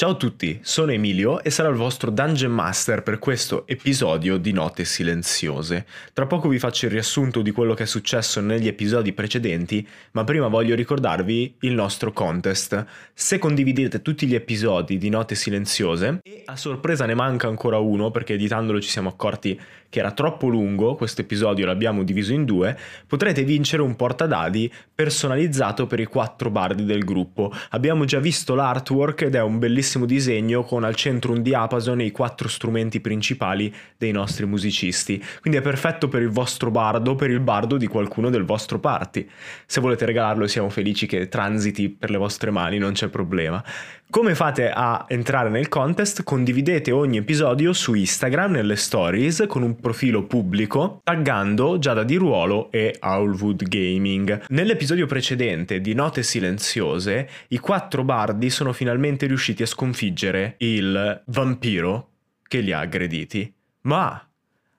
Ciao a tutti, sono Emilio e sarò il vostro Dungeon Master per questo episodio di Note Silenziose. Tra poco vi faccio il riassunto di quello che è successo negli episodi precedenti, ma prima voglio ricordarvi il nostro contest. Se condividete tutti gli episodi di Note Silenziose, e a sorpresa ne manca ancora uno perché editandolo ci siamo accorti che era troppo lungo, questo episodio l'abbiamo diviso in due, potrete vincere un portadadi personalizzato per i quattro bardi del gruppo. Abbiamo già visto l'artwork ed è un bellissimo disegno con al centro un diapason e i quattro strumenti principali dei nostri musicisti. Quindi è perfetto per il vostro bardo, per il bardo di qualcuno del vostro party. Se volete regalarlo siamo felici che transiti per le vostre mani, non c'è problema. Come fate a entrare nel contest? Condividete ogni episodio su Instagram nelle stories con un profilo pubblico taggando Giada di Ruolo e Owlwood Gaming. Nell'episodio precedente di Note Silenziose i quattro bardi sono finalmente riusciti a sconfiggere il vampiro che li ha aggrediti. Ma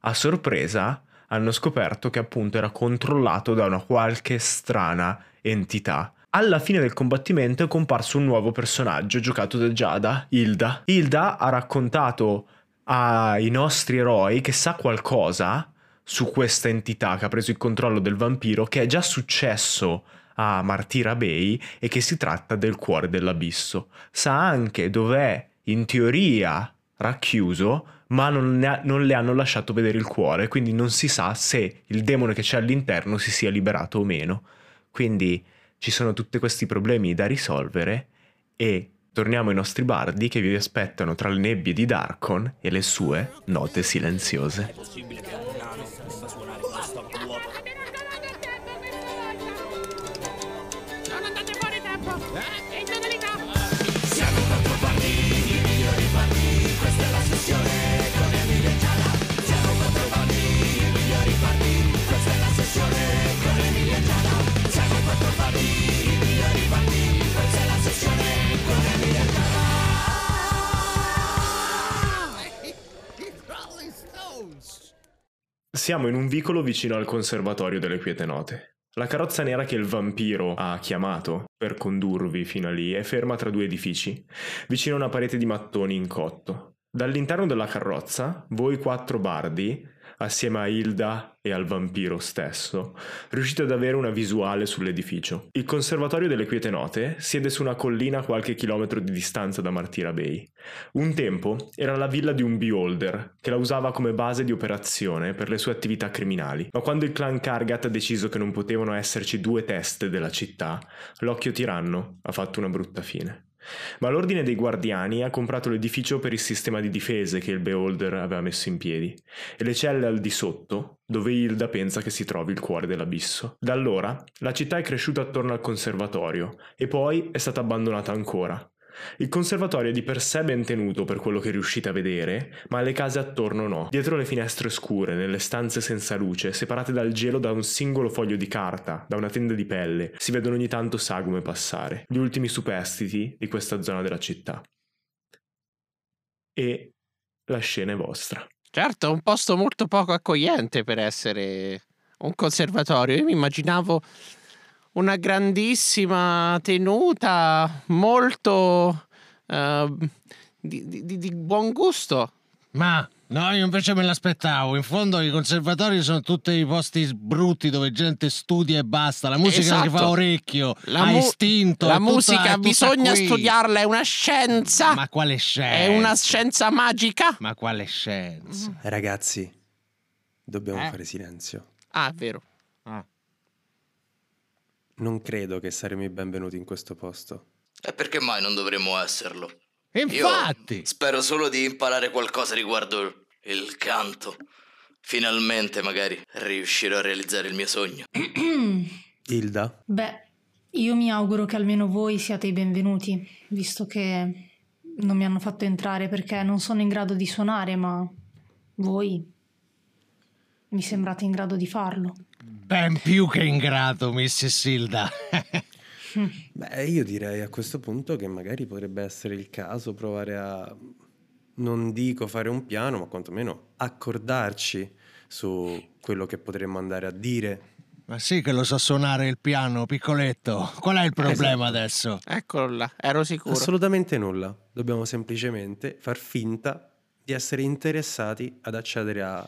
a sorpresa hanno scoperto che appunto era controllato da una qualche strana entità alla fine del combattimento è comparso un nuovo personaggio giocato da Giada, Hilda. Hilda ha raccontato ai nostri eroi che sa qualcosa su questa entità che ha preso il controllo del vampiro, che è già successo a Martira Bay e che si tratta del cuore dell'abisso. Sa anche dov'è, in teoria, racchiuso, ma non, ha, non, le hanno lasciato vedere il cuore, quindi non si sa se il demone che c'è all'interno si sia liberato o meno. Quindi ci sono tutti questi problemi da risolvere e torniamo ai nostri bardi che vi aspettano tra le nebbie di Darkon e le sue note silenziose. Siamo in un vicolo vicino al conservatorio delle quiete note. La carrozza nera che il vampiro ha chiamato per condurvi fino a lì è ferma tra due edifici, vicino a una parete di mattoni in cotto. Dall'interno della carrozza, voi quattro bardi assieme a Hilda e al vampiro stesso, riuscite ad avere una visuale sull'edificio. Il Conservatorio delle Quiete Note siede su una collina a qualche chilometro di distanza da Martira Bay. Un tempo era la villa di un beholder, che la usava come base di operazione per le sue attività criminali, ma quando il clan Kargat ha deciso che non potevano esserci due teste della città, l'occhio tiranno ha fatto una brutta fine. Ma l'Ordine dei Guardiani ha comprato l'edificio per il sistema di difese che il Beholder aveva messo in piedi, e le celle al di sotto, dove Hilda pensa che si trovi il cuore dell'abisso. Da allora la città è cresciuta attorno al conservatorio, e poi è stata abbandonata ancora, il conservatorio è di per sé ben tenuto per quello che riuscite a vedere, ma le case attorno no. Dietro le finestre scure, nelle stanze senza luce, separate dal gelo da un singolo foglio di carta, da una tenda di pelle, si vedono ogni tanto sagume passare, gli ultimi superstiti di questa zona della città. E la scena è vostra. Certo, è un posto molto poco accogliente per essere un conservatorio. Io mi immaginavo una grandissima tenuta, molto uh, di, di, di, buon gusto. Ma no, io invece me l'aspettavo. In fondo i conservatori sono tutti i posti brutti dove gente studia e basta. La musica esatto. che fa orecchio, la mu- istinto. La musica tutta bisogna qui. studiarla, è una scienza. Ma quale scienza? È una scienza magica. Ma quale scienza? Ragazzi, dobbiamo eh? fare silenzio. Ah, è vero. Ah. Non credo che saremo i benvenuti in questo posto. E perché mai non dovremmo esserlo? Infatti! Io spero solo di imparare qualcosa riguardo il canto. Finalmente, magari, riuscirò a realizzare il mio sogno. Hilda? Beh, io mi auguro che almeno voi siate i benvenuti, visto che non mi hanno fatto entrare perché non sono in grado di suonare, ma voi mi sembrate in grado di farlo. Ben più che in grado, Mrs. Hilda. Beh, io direi a questo punto che magari potrebbe essere il caso provare a, non dico fare un piano, ma quantomeno accordarci su quello che potremmo andare a dire. Ma sì che lo so suonare il piano, piccoletto. Qual è il problema esatto. adesso? Eccolo là, ero sicuro. Assolutamente nulla. dobbiamo semplicemente far finta di essere interessati ad accedere a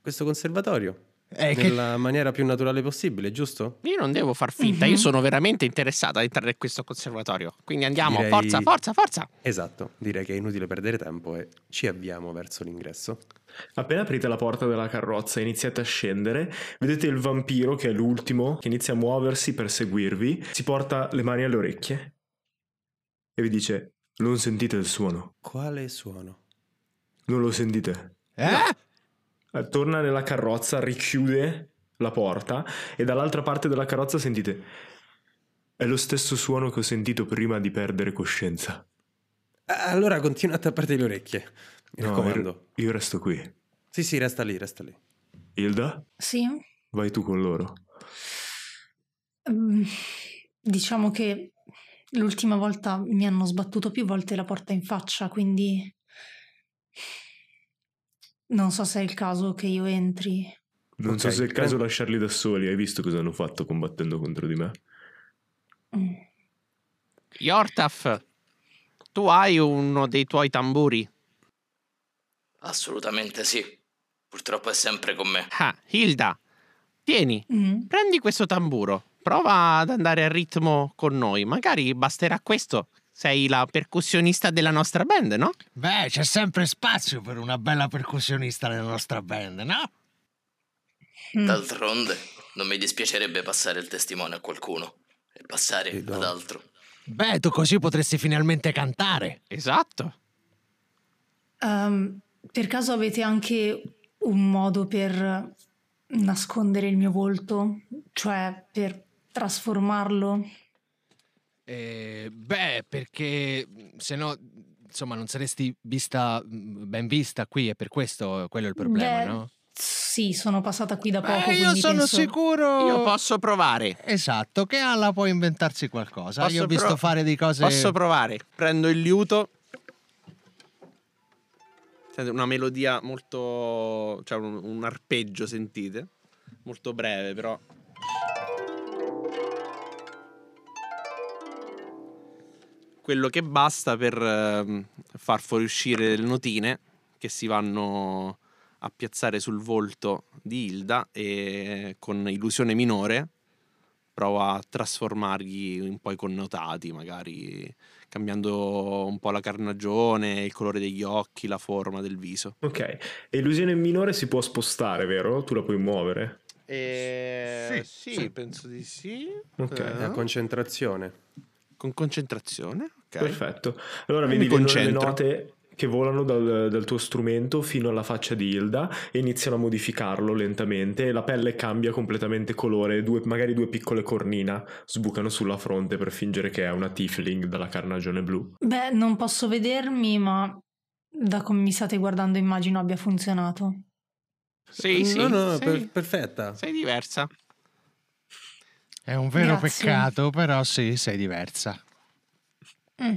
questo conservatorio Eh, che- nella maniera più naturale possibile, giusto? Io non devo far finta, Mhm. io sono veramente interessato ad entrare in questo conservatorio. Quindi andiamo, Direi- forza, forza, forza. Esatto, direi che è inutile perdere tempo e ci avviamo verso l'ingresso. Appena aprite la porta della carrozza e iniziate a scendere, vedete il vampiro, che è l'ultimo, che inizia a muoversi per seguirvi, si porta le mani alle orecchie e vi dice: Non sentite il suono? Quale suono? Non lo sentite? Eh? Eh, Torna nella carrozza, richiude la porta e dall'altra parte della carrozza sentite: È lo stesso suono che ho sentito prima di perdere coscienza. Ah, Allora continua a tapparti le orecchie. Mi No, raccomando. io, resto qui. Sì, sì, resta lì, resta lì. Hilda, Sì? vai tu con loro. Mm, Diciamo che l'ultima volta mi hanno sbattuto più volte la porta in faccia, quindi non so se è il caso che io entri. Non so Ok, se è il caso però- lasciarli da soli. Hai visto cosa hanno fatto combattendo contro di me? Mm. Yortaf, tu hai uno dei tuoi tamburi? Assolutamente sì. Purtroppo è sempre con me. Ah, Hilda, tieni, Mm. prendi questo tamburo. Prova ad andare a ritmo con noi. Magari basterà questo. Sei la percussionista della nostra band, no? Beh, c'è sempre spazio per una bella percussionista nella nostra band, no? Mm. D'altronde, non mi dispiacerebbe passare il testimone a qualcuno e passare no. ad altro. Beh, tu così potresti finalmente cantare. Esatto. Ehm, per caso avete anche un modo per nascondere il mio volto? Cioè per trasformarlo? Eh, beh, perché se no, insomma, non saresti vista mm, ben vista qui e per questo quello è il problema, Beh, no? Sì, sono passata qui da poco. Beh, io sono penso- sicuro. Io posso provare. Esatto, che Alla può inventarsi qualcosa. Posso Io ho visto pro- fare di cose. Posso provare. Prendo il liuto. Sente una melodia molto. cioè un, un arpeggio, sentite? Molto breve, però. Quello che basta per ehm, far fuoriuscire le notine che si vanno a piazzare sul volto di Hilda e con illusione minore prova a trasformargli un po' i connotati, magari cambiando un po' la carnagione, il colore degli occhi, la forma del viso. Ok. E illusione minore si può spostare, vero? Tu la puoi muovere. Eh, Sì, sì, sì. penso di sì. Ok. Eh, È a concentrazione. Con concentrazione, ok. Perfetto. Allora vedi le, note che volano dal, dal tuo strumento fino alla faccia di Hilda e iniziano a modificarlo lentamente e la pelle cambia completamente colore, due- magari due piccole cornina sbucano sulla fronte per fingere che è una tiefling dalla carnagione blu. Beh, non posso vedermi, ma da come mi state guardando immagino abbia funzionato. Sì, sì, No, no, sei, per- perfetta. sei diversa. È un vero Grazie. peccato, però sì, sei diversa. Mm.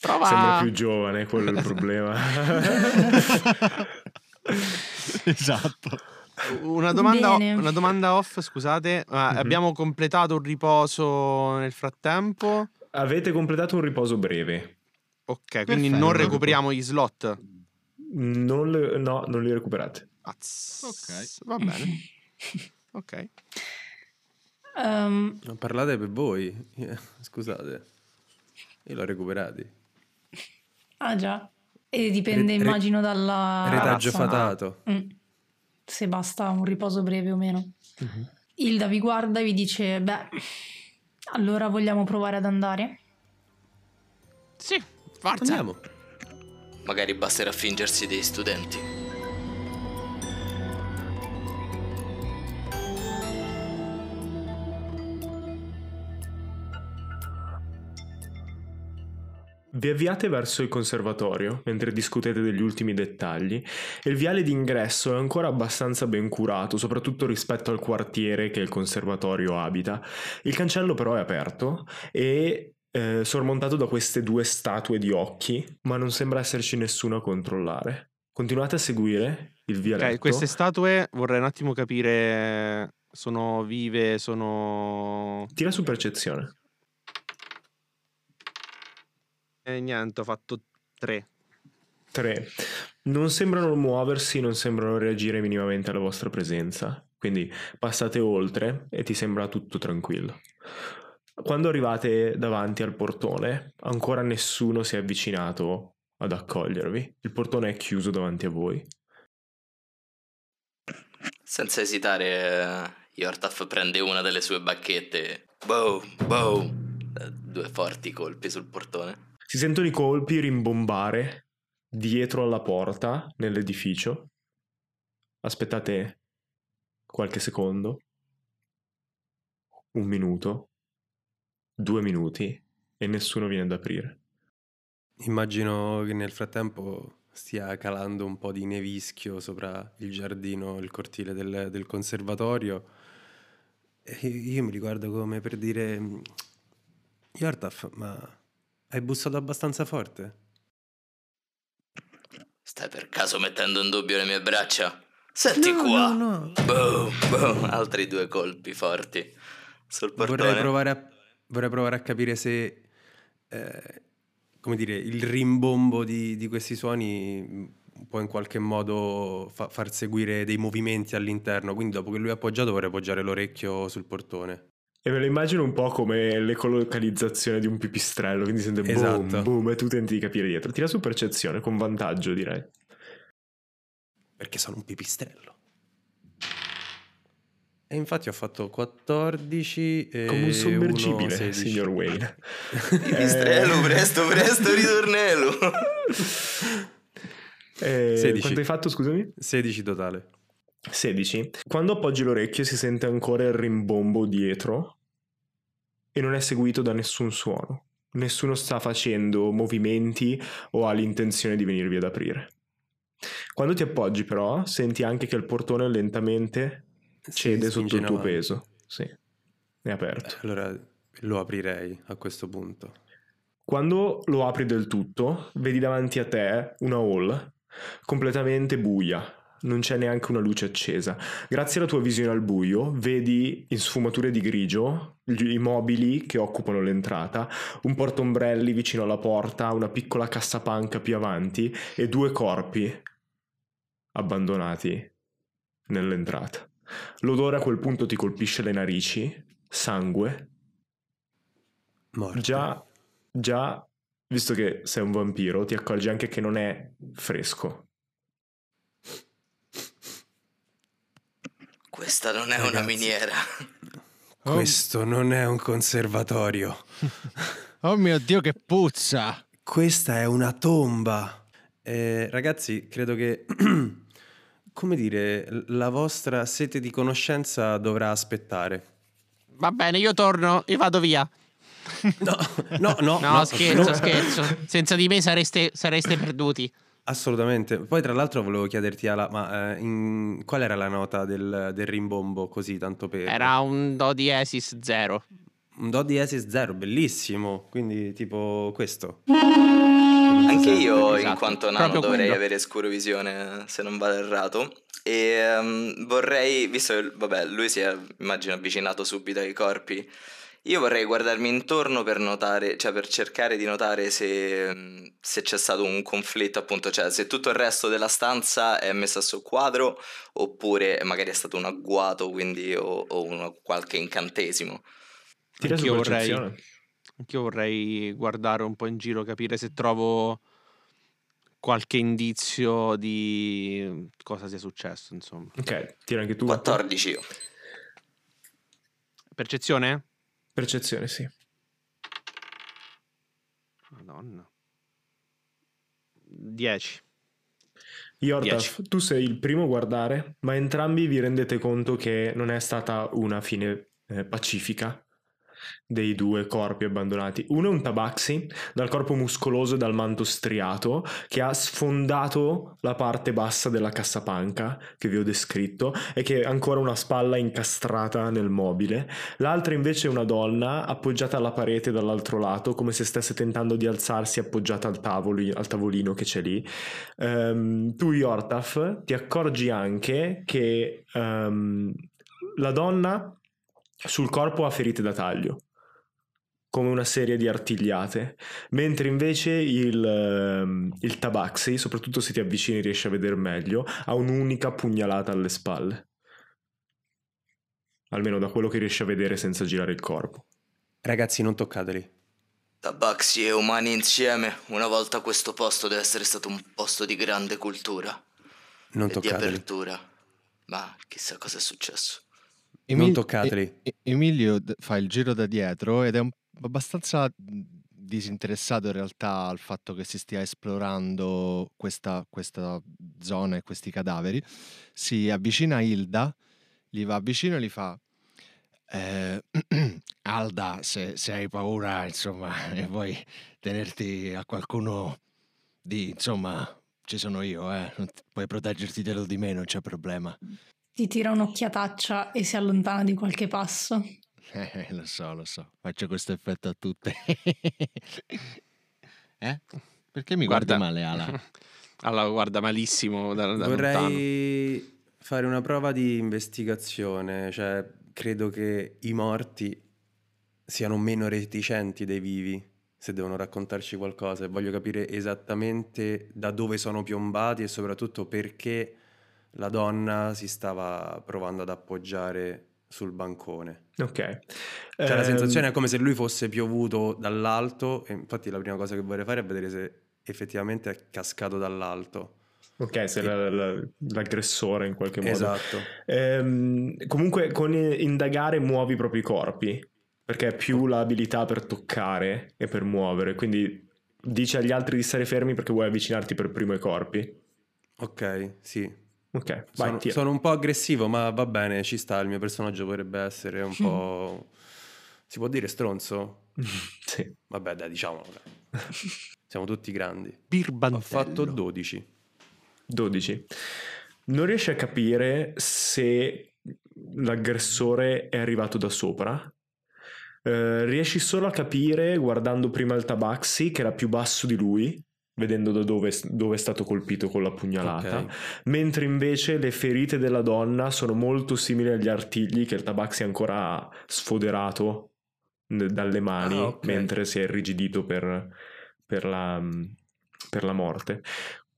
Prova Sembra più giovane, quello è il problema. esatto. Una domanda, una domanda off, scusate. Ma Mhm. Abbiamo completato un riposo nel frattempo? Avete completato un riposo breve. Ok, quindi Perfetto. non recuperiamo gli slot. Non le- no, non li recuperate. Az- Ok. Va bene. Ok. Non parlate per voi. Scusate. Io l'ho recuperati. ah già. E dipende, Re- re- immagino, dalla Retaggio razza. fatato. Mm. Se basta un riposo breve o meno. Hilda vi guarda e vi dice: Beh, allora vogliamo provare ad andare? Sì, forza. Andiamo. Magari basterà fingersi dei studenti. Vi avviate verso il conservatorio mentre discutete degli ultimi dettagli e il viale d'ingresso è ancora abbastanza ben curato, soprattutto rispetto al quartiere che il conservatorio abita. Il cancello però è aperto e eh, sormontato da queste due statue di occhi, ma non sembra esserci nessuno a controllare. Continuate a seguire il vialetto. Ok, queste statue vorrei un attimo capire. Sono vive, sono. Tira su percezione. E niente, ho fatto tre. Tre. Non sembrano muoversi, non sembrano reagire minimamente alla vostra presenza. Quindi passate oltre e ti sembra tutto tranquillo. Quando arrivate davanti al portone, ancora nessuno si è avvicinato ad accogliervi. Il portone è chiuso davanti a voi. Senza esitare, Yortaf prende una delle sue bacchette. Bow, bow. Due forti colpi sul portone. Si sentono i colpi rimbombare dietro alla porta nell'edificio. Aspettate qualche secondo. Un minuto. Due minuti. E nessuno viene ad aprire. Immagino che nel frattempo stia calando un po' di nevischio sopra il giardino, il cortile del, del conservatorio. E io mi riguardo come per dire: Yartaf, ma hai bussato abbastanza forte? Stai per caso mettendo in dubbio le mie braccia? Senti No, qua. no, no. Boom, boom. Altri due colpi forti sul portone. Vorrei provare a, vorrei provare a capire se, eh, come dire, il rimbombo di, di questi suoni può in qualche modo fa- far seguire dei movimenti all'interno. Quindi dopo che lui è appoggiato vorrei appoggiare l'orecchio sul portone. E me lo immagino un po' come l'ecolocalizzazione di un pipistrello, quindi sente boom, Esatto. boom, e tu tenti di capire dietro. Tira su percezione, con vantaggio direi. Perché sono un pipistrello. E infatti ho fatto 14 e Come un sommergibile, uno 16. signor Wayne. Pipistrello, presto, presto, ritornello. Eh, 16. Quanto hai fatto, scusami? 16 totale. 16. Quando appoggi l'orecchio si sente ancora il rimbombo dietro e non è seguito da nessun suono. Nessuno sta facendo movimenti o ha l'intenzione di venirvi ad aprire. Quando ti appoggi però senti anche che il portone lentamente cede sotto il tuo peso. Sì, è aperto. Allora lo aprirei a questo punto. Quando lo apri del tutto, vedi davanti a te una hall completamente buia. Non c'è neanche una luce accesa. Grazie alla tua visione al buio, vedi in sfumature di grigio i mobili che occupano l'entrata, un portombrelli vicino alla porta, una piccola cassapanca più avanti e due corpi abbandonati nell'entrata. L'odore a quel punto ti colpisce le narici, sangue, Morto. Già, già, visto che sei un vampiro, ti accorgi anche che non è fresco. Questa non è una Ragazzi. miniera. Questo non è un conservatorio. Oh mio Dio, che puzza! Questa è una tomba. Eh, ragazzi, credo che, come dire, la vostra sete di conoscenza dovrà aspettare. Va bene, io torno e vado via. No, no, no. No, scherzo, no. scherzo. Senza di me sareste, sareste perduti. Assolutamente. Poi, tra l'altro, volevo chiederti, Ala, ma eh, in- qual era la nota del, del rimbombo così, tanto per... Era un do diesis zero. Un Do diesis zero, bellissimo. Quindi, tipo questo. Anche io, in Esatto, quanto nano, proprio dovrei quello. avere scurovisione, se non vado errato. E ehm, vorrei, visto che vabbè, lui si è, immagino, avvicinato subito ai corpi, io vorrei guardarmi intorno per notare, cioè per cercare di notare se, se c'è stato un conflitto, appunto, cioè se tutto il resto della stanza è messo a soqquadro oppure magari è stato un agguato, quindi o, o uno- qualche incantesimo. Tira Anch'io vorrei, anch'io vorrei guardare un po' in giro, capire se trovo qualche indizio di cosa sia successo, insomma. Ok, tira anche tu. 14 io. Percezione? Percezione, sì. Madonna. 10. Yordaf, tu sei il primo a guardare, ma entrambi vi rendete conto che non è stata una fine eh, pacifica dei due corpi abbandonati. Uno è un tabaxi, dal corpo muscoloso e dal manto striato, che ha sfondato la parte bassa della cassapanca che vi ho descritto e che ha ancora una spalla incastrata nel mobile. L'altra invece è una donna appoggiata alla parete dall'altro lato, come se stesse tentando di alzarsi appoggiata al, tavolo, al tavolino che c'è lì. Ehm, tu, Yortaf, ti accorgi anche che ehm, la donna sul corpo ha ferite da taglio. come una serie di artigliate, mentre invece il, ehm, il tabaxi, soprattutto se ti avvicini riesci a vedere meglio, ha un'unica pugnalata alle spalle. Almeno da quello che riesci a vedere senza girare il corpo. Ragazzi, non toccateli. Tabaxi e umani insieme, una volta questo posto deve essere stato un posto di grande cultura Non e di toccateli. apertura. Ma chissà cosa è successo. Non toccateli. E- Emilio fa il giro da dietro ed è un- abbastanza mh, disinteressato in realtà al fatto che si stia esplorando questa, questa zona e questi cadaveri. Si avvicina a Hilda, gli va vicino e gli fa... "Eh, Alda, se, se hai paura, insomma, e vuoi tenerti a qualcuno di, insomma, ci sono io, eh. puoi proteggerti dello di me, non c'è problema. Ti tira un'occhiataccia e si allontana di qualche passo. Eh, lo so, lo so, faccio questo effetto a tutte. eh? Perché mi guardi Guarda- male, Ala? Allora, guarda malissimo da, da lontano. Vorrei fare una prova di investigazione, cioè credo che i morti siano meno reticenti dei vivi se devono raccontarci qualcosa e voglio capire esattamente da dove sono piombati e soprattutto perché la donna si stava provando ad appoggiare sul bancone. Ok. Cioè la Ehm, sensazione è come se lui fosse piovuto dall'alto e infatti la prima cosa che vorrei fare è vedere se effettivamente è cascato dall'alto. Ok, se la- la- l'aggressore in qualche modo. Esatto. Ehm, comunque con indagare muovi i propri corpi, perché è più l'abilità per toccare e per muovere, quindi dici agli altri di stare fermi perché vuoi avvicinarti per primo ai corpi. Ok, sì. Ok, vai, Sono, tira. sono un po' aggressivo, ma va bene, ci sta. Il mio personaggio potrebbe essere un po'. Si può dire stronzo? Sì. Vabbè, dai, diciamolo. dai. Siamo tutti grandi. Ho Birbantello. fatto 12. 12. Non riesci a capire se l'aggressore è arrivato da sopra. Eh, riesci solo a capire guardando prima il tabaxi che era più basso di lui, vedendo da dove, dove è stato colpito con la pugnalata. Ok. Mentre invece le ferite della donna sono molto simili agli artigli che il tabaxi ancora ha sfoderato dalle mani Ah, ok. mentre si è irrigidito per, per la, per la morte.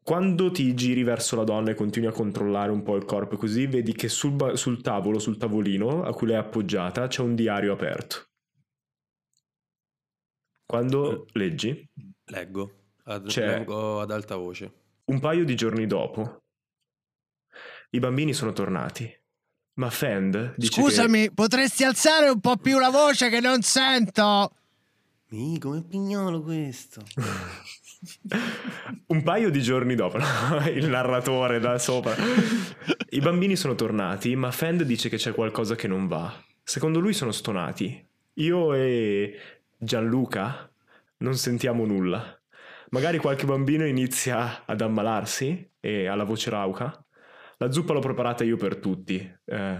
Quando ti giri verso la donna e continui a controllare un po' il corpo così, vedi che sul, ba- sul tavolo, sul tavolino a cui lei è appoggiata, c'è un diario aperto. Quando leggi, Leggo. Ad, C'è- leggo ad alta voce. un paio di giorni dopo, i bambini sono tornati. Ma Fend dice Scusami, potresti alzare un po' più la voce che non sento? Mi, come pignolo questo. che un paio di giorni dopo, no? il narratore da sopra, i bambini sono tornati, ma Fend dice che c'è qualcosa che non va. Secondo lui sono stonati. Io e Gianluca non sentiamo nulla. Magari qualche bambino inizia ad ammalarsi e ha la voce rauca. La zuppa l'ho preparata io per tutti. Eh,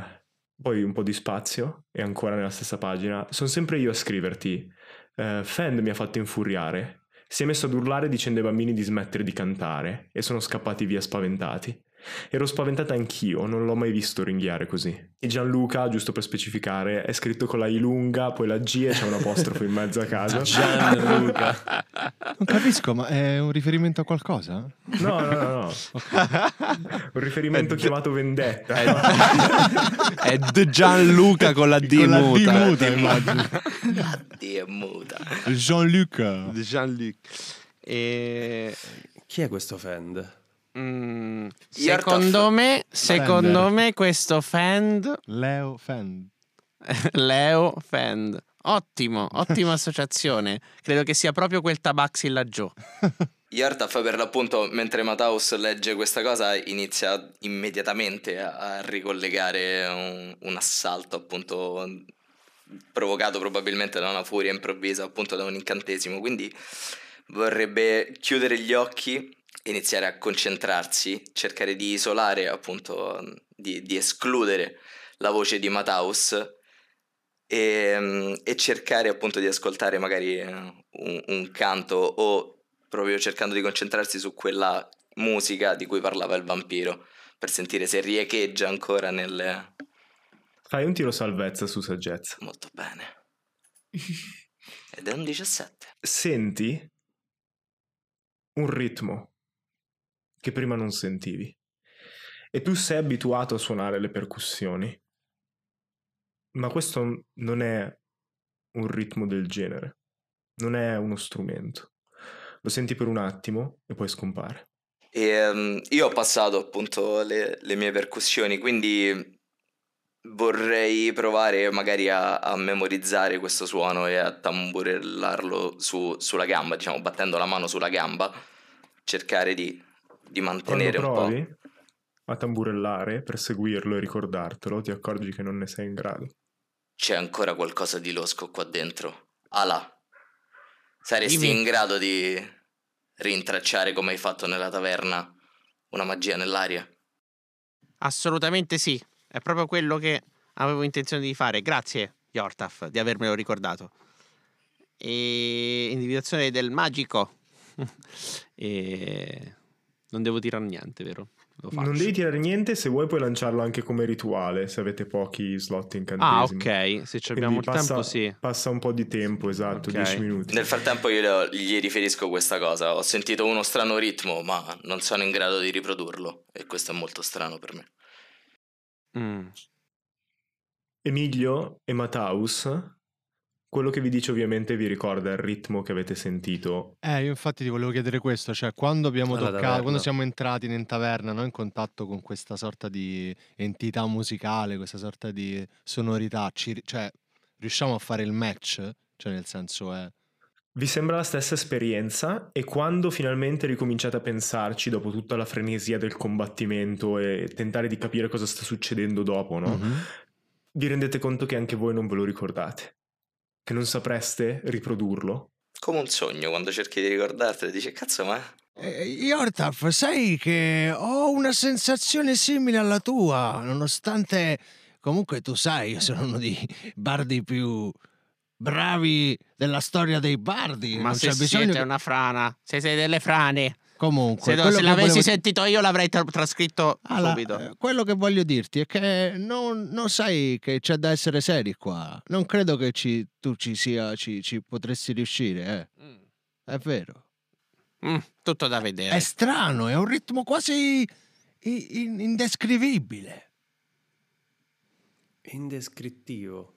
poi un po' di spazio e ancora nella stessa pagina. Sono sempre io a scriverti. Eh, Fend mi ha fatto infuriare. Si è messo ad urlare dicendo ai bambini di smettere di cantare e sono scappati via spaventati. Ero spaventata anch'io, non l'ho mai visto ringhiare così. E Gianluca, giusto per specificare, è scritto con la I lunga, poi la G e c'è un apostrofo in mezzo a caso. Gianluca. Non capisco, ma è un riferimento a qualcosa? No, no, no, no. Un riferimento chiamato Vendetta. È The Gianluca con la D Con la D muta. muta, immagino. La D è muta. Jean-Luc. The Jean-Luc. E... Chi è questo Fend? Mm, secondo me, secondo Fender. me questo Fend, Leo Fend. Leo Fend. Ottimo, ottima associazione. Credo che sia proprio quel tabaxi laggiù. Yartaf per l'appunto mentre Mataus legge questa cosa inizia immediatamente a, a ricollegare un, un assalto appunto provocato probabilmente da una furia improvvisa appunto da un incantesimo quindi vorrebbe chiudere gli occhi iniziare a concentrarsi cercare di isolare appunto di, di escludere la voce di Mataus e, e cercare appunto di ascoltare magari eh, un, un canto o proprio cercando di concentrarsi su quella musica di cui parlava il vampiro per sentire se riecheggia ancora nelle... Fai un tiro salvezza su saggezza. Molto bene. Ed è un 17. Senti un ritmo che prima non sentivi. E tu sei abituato a suonare le percussioni. Ma questo non è un ritmo del genere. Non è uno strumento. Lo senti per un attimo e poi scompare. E, um, io ho passato appunto le, le, mie percussioni, quindi vorrei provare magari a, a memorizzare questo suono e a tamburellarlo su, sulla gamba, diciamo, battendo la mano sulla gamba, cercare di, di mantenere Quando un provi po'. a tamburellare per seguirlo e ricordartelo, ti accorgi che non ne sei in grado. C'è ancora qualcosa di losco qua dentro. Ala, saresti Dimmi. in grado di rintracciare come hai fatto nella taverna una magia nell'aria? Assolutamente sì. È proprio quello che avevo intenzione di fare. Grazie, Yortaf, di avermelo ricordato. E individuazione del magico. e non devo tirare niente, vero? Non devi tirare niente, se vuoi puoi lanciarlo anche come rituale, se avete pochi slot Ah, incantesimi. ok. Se ci abbiamo il passa, tempo, sì. Passa un po' di tempo, esatto, Ok. 10 minuti. Nel frattempo io gli riferisco questa cosa. Ho sentito uno strano ritmo, ma non sono in grado di riprodurlo. E questo è molto strano per me. Mm. Emilio e Mataus, quello che vi dice ovviamente vi ricorda il ritmo che avete sentito. Eh, io infatti ti volevo chiedere questo, cioè quando abbiamo Alla toccato, taverna. quando siamo entrati in taverna, no, in contatto con questa sorta di entità musicale, questa sorta di sonorità, ci, cioè riusciamo a fare il match? Cioè nel senso è... Vi sembra la stessa esperienza e quando finalmente ricominciate a pensarci dopo tutta la frenesia del combattimento e tentare di capire cosa sta succedendo dopo, no? Mhm. Vi rendete conto che anche voi non ve lo ricordate, che non sapreste riprodurlo. Come un sogno quando cerchi di ricordartelo. Dici, cazzo, ma... Eh, Yortaf, sai che ho una sensazione simile alla tua, nonostante comunque tu sai, io sono uno dei bardi più bravi della storia dei bardi. Ma non se c'è bisogno siete che- una frana, se siete delle frane, Comunque, se, se l'avessi volevo- sentito io l'avrei tra- trascritto Allora, subito. eh, quello che voglio dirti è che non, non sai che c'è da essere seri qua. Non credo che ci- tu ci sia, ci, ci potresti riuscire, eh. Mm. È vero. Mm, tutto da vedere. È strano, è un ritmo quasi in- indescrivibile. Indescrittivo.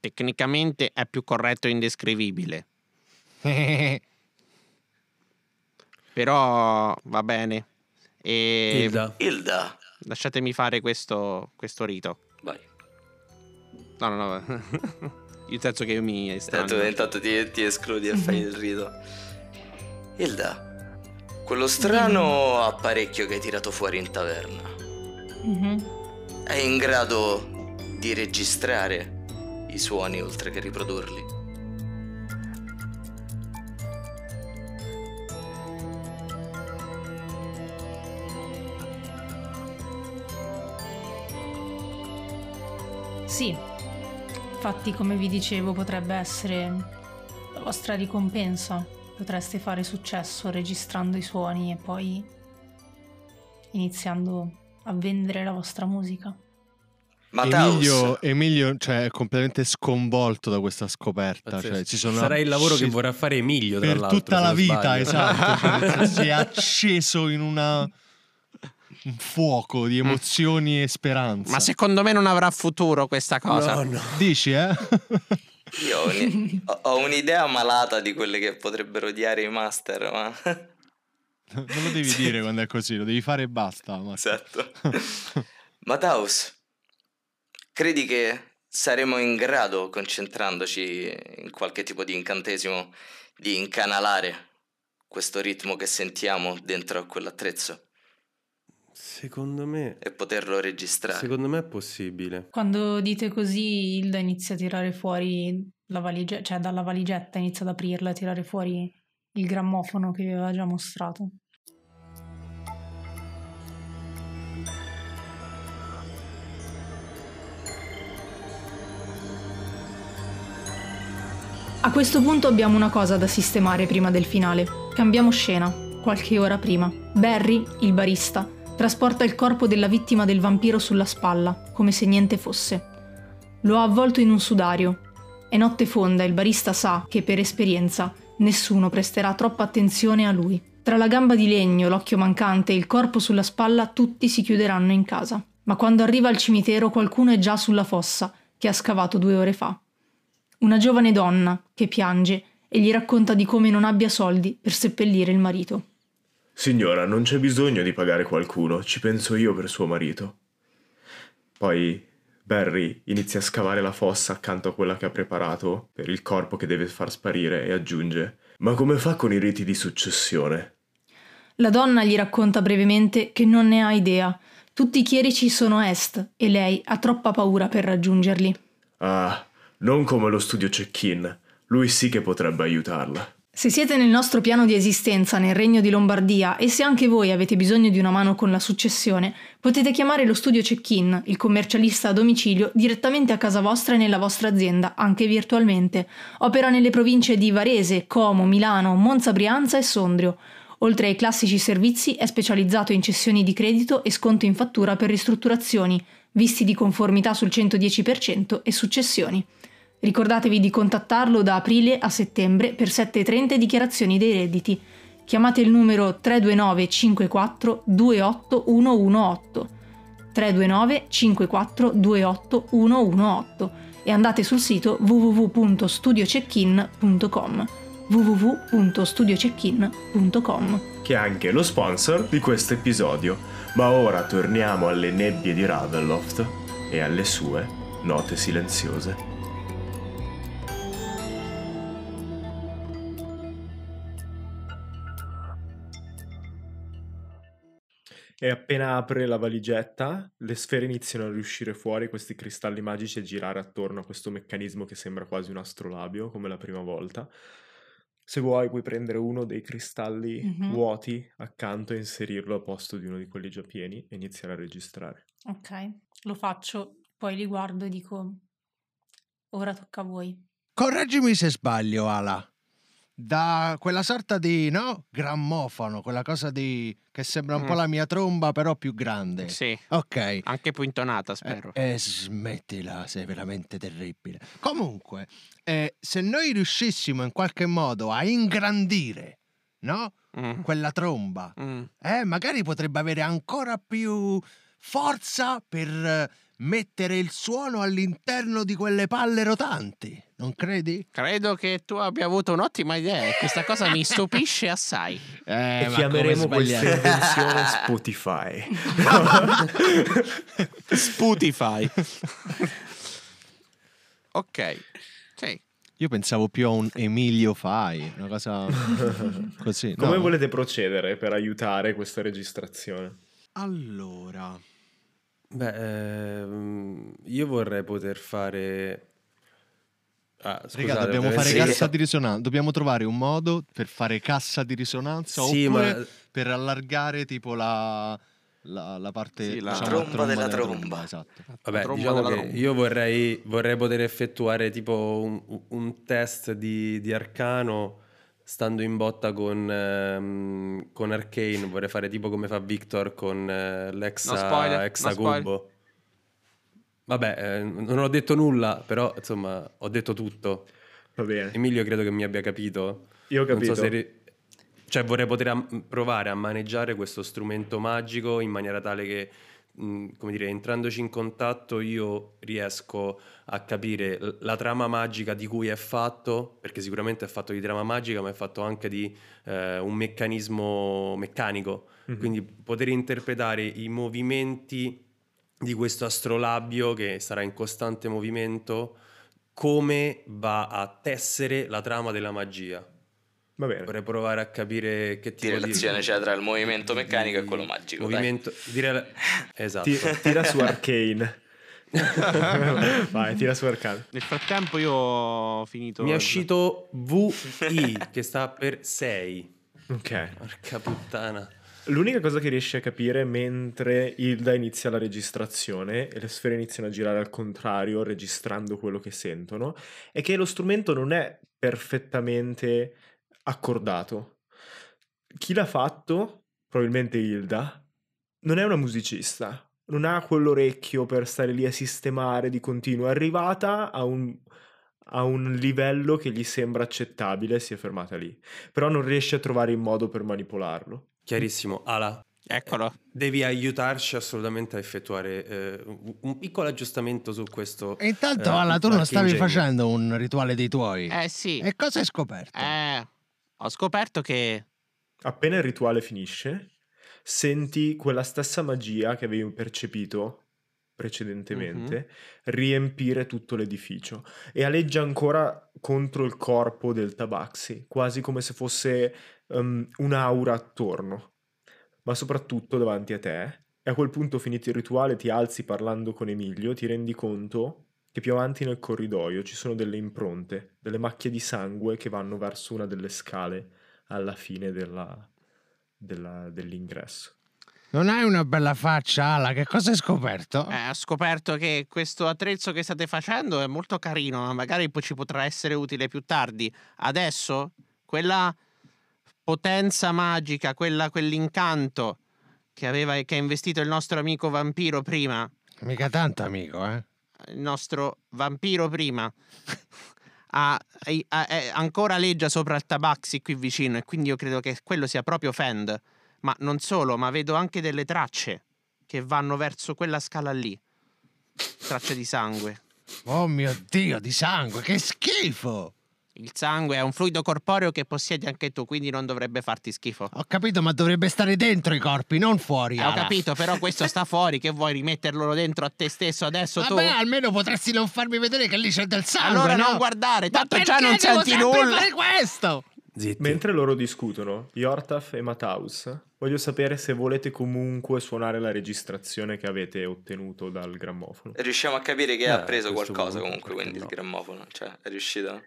Tecnicamente è più corretto e indescrivibile. Però va bene. E Hilda, Hilda, lasciatemi fare questo, questo rito. vai. No, no, no. Il senso che io mi Eh, estraneo. intanto ti, ti escludi e fai il rito. Hilda, quello strano apparecchio che hai tirato fuori in taverna, Mhm. è in grado di registrare i suoni oltre che riprodurli? Sì, infatti come vi dicevo potrebbe essere la vostra ricompensa. Potreste fare successo registrando i suoni e poi iniziando a vendere la vostra musica. Emilio, Emilio cioè, è completamente sconvolto da questa scoperta. Cioè, ci sono sarà il lavoro che sci- vorrà fare Emilio tra per tutta la vita, sbaglio. esatto. Cioè, si è acceso in una un fuoco di emozioni e speranza. Ma secondo me non avrà futuro questa cosa. No, no. Dici, eh? io ho, un- ho- ho un'idea malata di quelle che potrebbero odiare i master, ma... non lo devi dire quando è così, lo devi fare e basta. Ma... esatto. Mataus, credi che saremo in grado, concentrandoci in qualche tipo di incantesimo, di incanalare questo ritmo che sentiamo dentro a quell'attrezzo Secondo me, e poterlo registrare? secondo me è possibile. Quando dite così, Hilda inizia a tirare fuori la valigetta, cioè dalla valigetta inizia ad aprirla e a tirare fuori il grammofono che vi aveva già mostrato. A questo punto abbiamo una cosa da sistemare prima del finale. Cambiamo scena, qualche ora prima. Barry, il barista, trasporta il corpo della vittima del vampiro sulla spalla, come se niente fosse. Lo ha avvolto in un sudario. È notte fonda e il barista sa che per esperienza nessuno presterà troppa attenzione a lui. Tra la gamba di legno, l'occhio mancante e il corpo sulla spalla tutti si chiuderanno in casa. Ma quando arriva al cimitero qualcuno è già sulla fossa che ha scavato due ore fa. Una giovane donna che piange e gli racconta di come non abbia soldi per seppellire il marito. Signora, non c'è bisogno di pagare qualcuno, ci penso io per suo marito. Poi Barry inizia a scavare la fossa accanto a quella che ha preparato per il corpo che deve far sparire e aggiunge: Ma come fa con i riti di successione? La donna gli racconta brevemente che non ne ha idea. Tutti i chierici sono est e lei ha troppa paura per raggiungerli. Ah, non come lo studio check-in. Lui sì che potrebbe aiutarla. Se siete nel nostro piano di esistenza nel Regno di Lombardia e se anche voi avete bisogno di una mano con la successione, potete chiamare lo studio check-in, il commercialista a domicilio, direttamente a casa vostra e nella vostra azienda, anche virtualmente. Opera nelle province di Varese, Como, Milano, Monza Brianza e Sondrio. Oltre ai classici servizi è specializzato in cessioni di credito e sconto in fattura per ristrutturazioni, visti di conformità sul 110% e successioni. Ricordatevi di contattarlo da aprile a settembre per 7.30 dichiarazioni dei redditi. Chiamate il numero 329 54 28 118 329 54 28 118 e andate sul sito www.studioceckin.com www.studioceckin.com Che è anche lo sponsor di questo episodio. Ma ora torniamo alle nebbie di Ravenloft e alle sue note silenziose. E appena apre la valigetta, le sfere iniziano a riuscire fuori, questi cristalli magici, e girare attorno a questo meccanismo che sembra quasi un astrolabio, come la prima volta. Se vuoi, puoi prendere uno dei cristalli Mhm. vuoti accanto e inserirlo a posto di uno di quelli già pieni e iniziare a registrare. Ok, lo faccio, poi li guardo e dico: Ora tocca a voi. Correggimi se sbaglio, Ala. Da quella sorta di, no? Grammofono, quella cosa di... che sembra un po' Mm. la mia tromba, però più grande. Sì, Ok. anche più intonata, Eh, spero. eh, smettila, sei veramente terribile. Comunque, eh, se noi riuscissimo in qualche modo a ingrandire, no? Mm, Quella tromba, mm. eh, magari potrebbe avere ancora più forza per eh, mettere il suono all'interno di quelle palle rotanti, non credi? Credo che tu abbia avuto un'ottima idea e questa cosa mi stupisce assai. Eh, e chiameremo questa invenzione Spotify. Spotify. ok. Sì. Io pensavo più a un Emilio Fai, una cosa così. Come no? volete procedere per aiutare questa registrazione? Allora, Beh, ehm, io vorrei poter fare... Ah, Raga, scusate, dobbiamo fare ovviamente- cassa di risonanza. Dobbiamo trovare un modo per fare cassa di risonanza Sì, oppure ma per allargare tipo la, la, la parte Sì, la diciamo, tromba della tromba. Esatto. Vabbè, tromba diciamo della che tromba. io vorrei, vorrei poter effettuare tipo un, un test di, di arcano stando in botta con, ehm, con Arcane. Vorrei fare tipo come fa Victor con eh, l'exa No spoiler, no. Vabbè, eh, non ho detto nulla, però insomma ho detto tutto. Va bene. Emilio credo che mi abbia capito. Io ho Non capito. so se ri- Cioè vorrei poter am- provare a maneggiare questo strumento magico in maniera tale che, mh, come dire, entrandoci in contatto io riesco a capire la trama magica di cui è fatto, perché sicuramente è fatto di trama magica, ma è fatto anche di eh, un meccanismo meccanico. Mhm. Quindi poter interpretare i movimenti di questo astrolabio che sarà in costante movimento, come va a tessere la trama della magia. Va bene. Vorrei provare a capire che Di tipo relazione c'è tra il movimento di- meccanico e quello magico. Movimento, di rela- esatto. Ti- tira su Arcane. Vai, tira su Arcane. Nel frattempo io ho finito. Mi è uscito VI che sta per 6. Ok. Porca puttana. L'unica cosa che riesci a capire mentre Hilda inizia la registrazione e le sfere iniziano a girare al contrario, registrando quello che sentono, è che lo strumento non è perfettamente accordato. Chi l'ha fatto, probabilmente Hilda, non è una musicista, non ha quell'orecchio per stare lì a sistemare di continuo, è arrivata a un, a un livello che gli sembra accettabile e si è fermata lì. Però non riesce a trovare il modo per manipolarlo. Chiarissimo. Ala, Eccolo. devi aiutarci assolutamente a effettuare eh, un- piccolo aggiustamento su questo. E intanto, eh, Alla, tu non stavi ingegno. facendo un rituale dei tuoi. Eh sì. E cosa hai scoperto? Eh, ho scoperto che... Appena il rituale finisce, senti quella stessa magia che avevi percepito precedentemente riempire tutto l'edificio e aleggia ancora contro il corpo del Tabaxi, quasi come se fosse um, un'aura attorno, ma soprattutto davanti a te. E a quel punto, finito il rituale, ti alzi parlando con Emilio, ti rendi conto che più avanti nel corridoio ci sono delle impronte, delle macchie di sangue che vanno verso una delle scale alla fine della- della- dell'ingresso. Non hai una bella faccia, Ala, che cosa hai scoperto? eh, ho scoperto che questo attrezzo che state facendo è molto carino, ma magari poi ci potrà essere utile più tardi. Adesso, quella potenza magica, quella, quell'incanto che, aveva, che ha investito il nostro amico vampiro prima, Mica tanto, amico, eh? Il nostro vampiro prima, ha- ha- è- ancora leggia sopra il tabaxi qui vicino e quindi io credo che quello sia proprio Fend. Ma non solo, ma vedo anche delle tracce che vanno verso quella scala lì. Tracce di sangue. Oh mio Dio, di sangue, che schifo! Il sangue è un fluido corporeo che possiedi anche tu, quindi non dovrebbe farti schifo. Ho capito, ma dovrebbe stare dentro i corpi, non fuori. Eh, ho Ala. capito, però questo sta fuori. Che vuoi rimetterlo dentro a te stesso adesso tu? Vabbè, almeno potresti non farmi vedere che lì c'è del sangue. Allora no? non guardare, Ma tanto già non senti nulla. fare questo? Zitti. Mentre loro discutono, Yortaf e Mataus, voglio sapere se volete comunque suonare la registrazione che avete ottenuto dal grammofono. Riusciamo a capire che Eh, ha preso qualcosa comunque, quindi no. il grammofono. Cioè, è riuscito?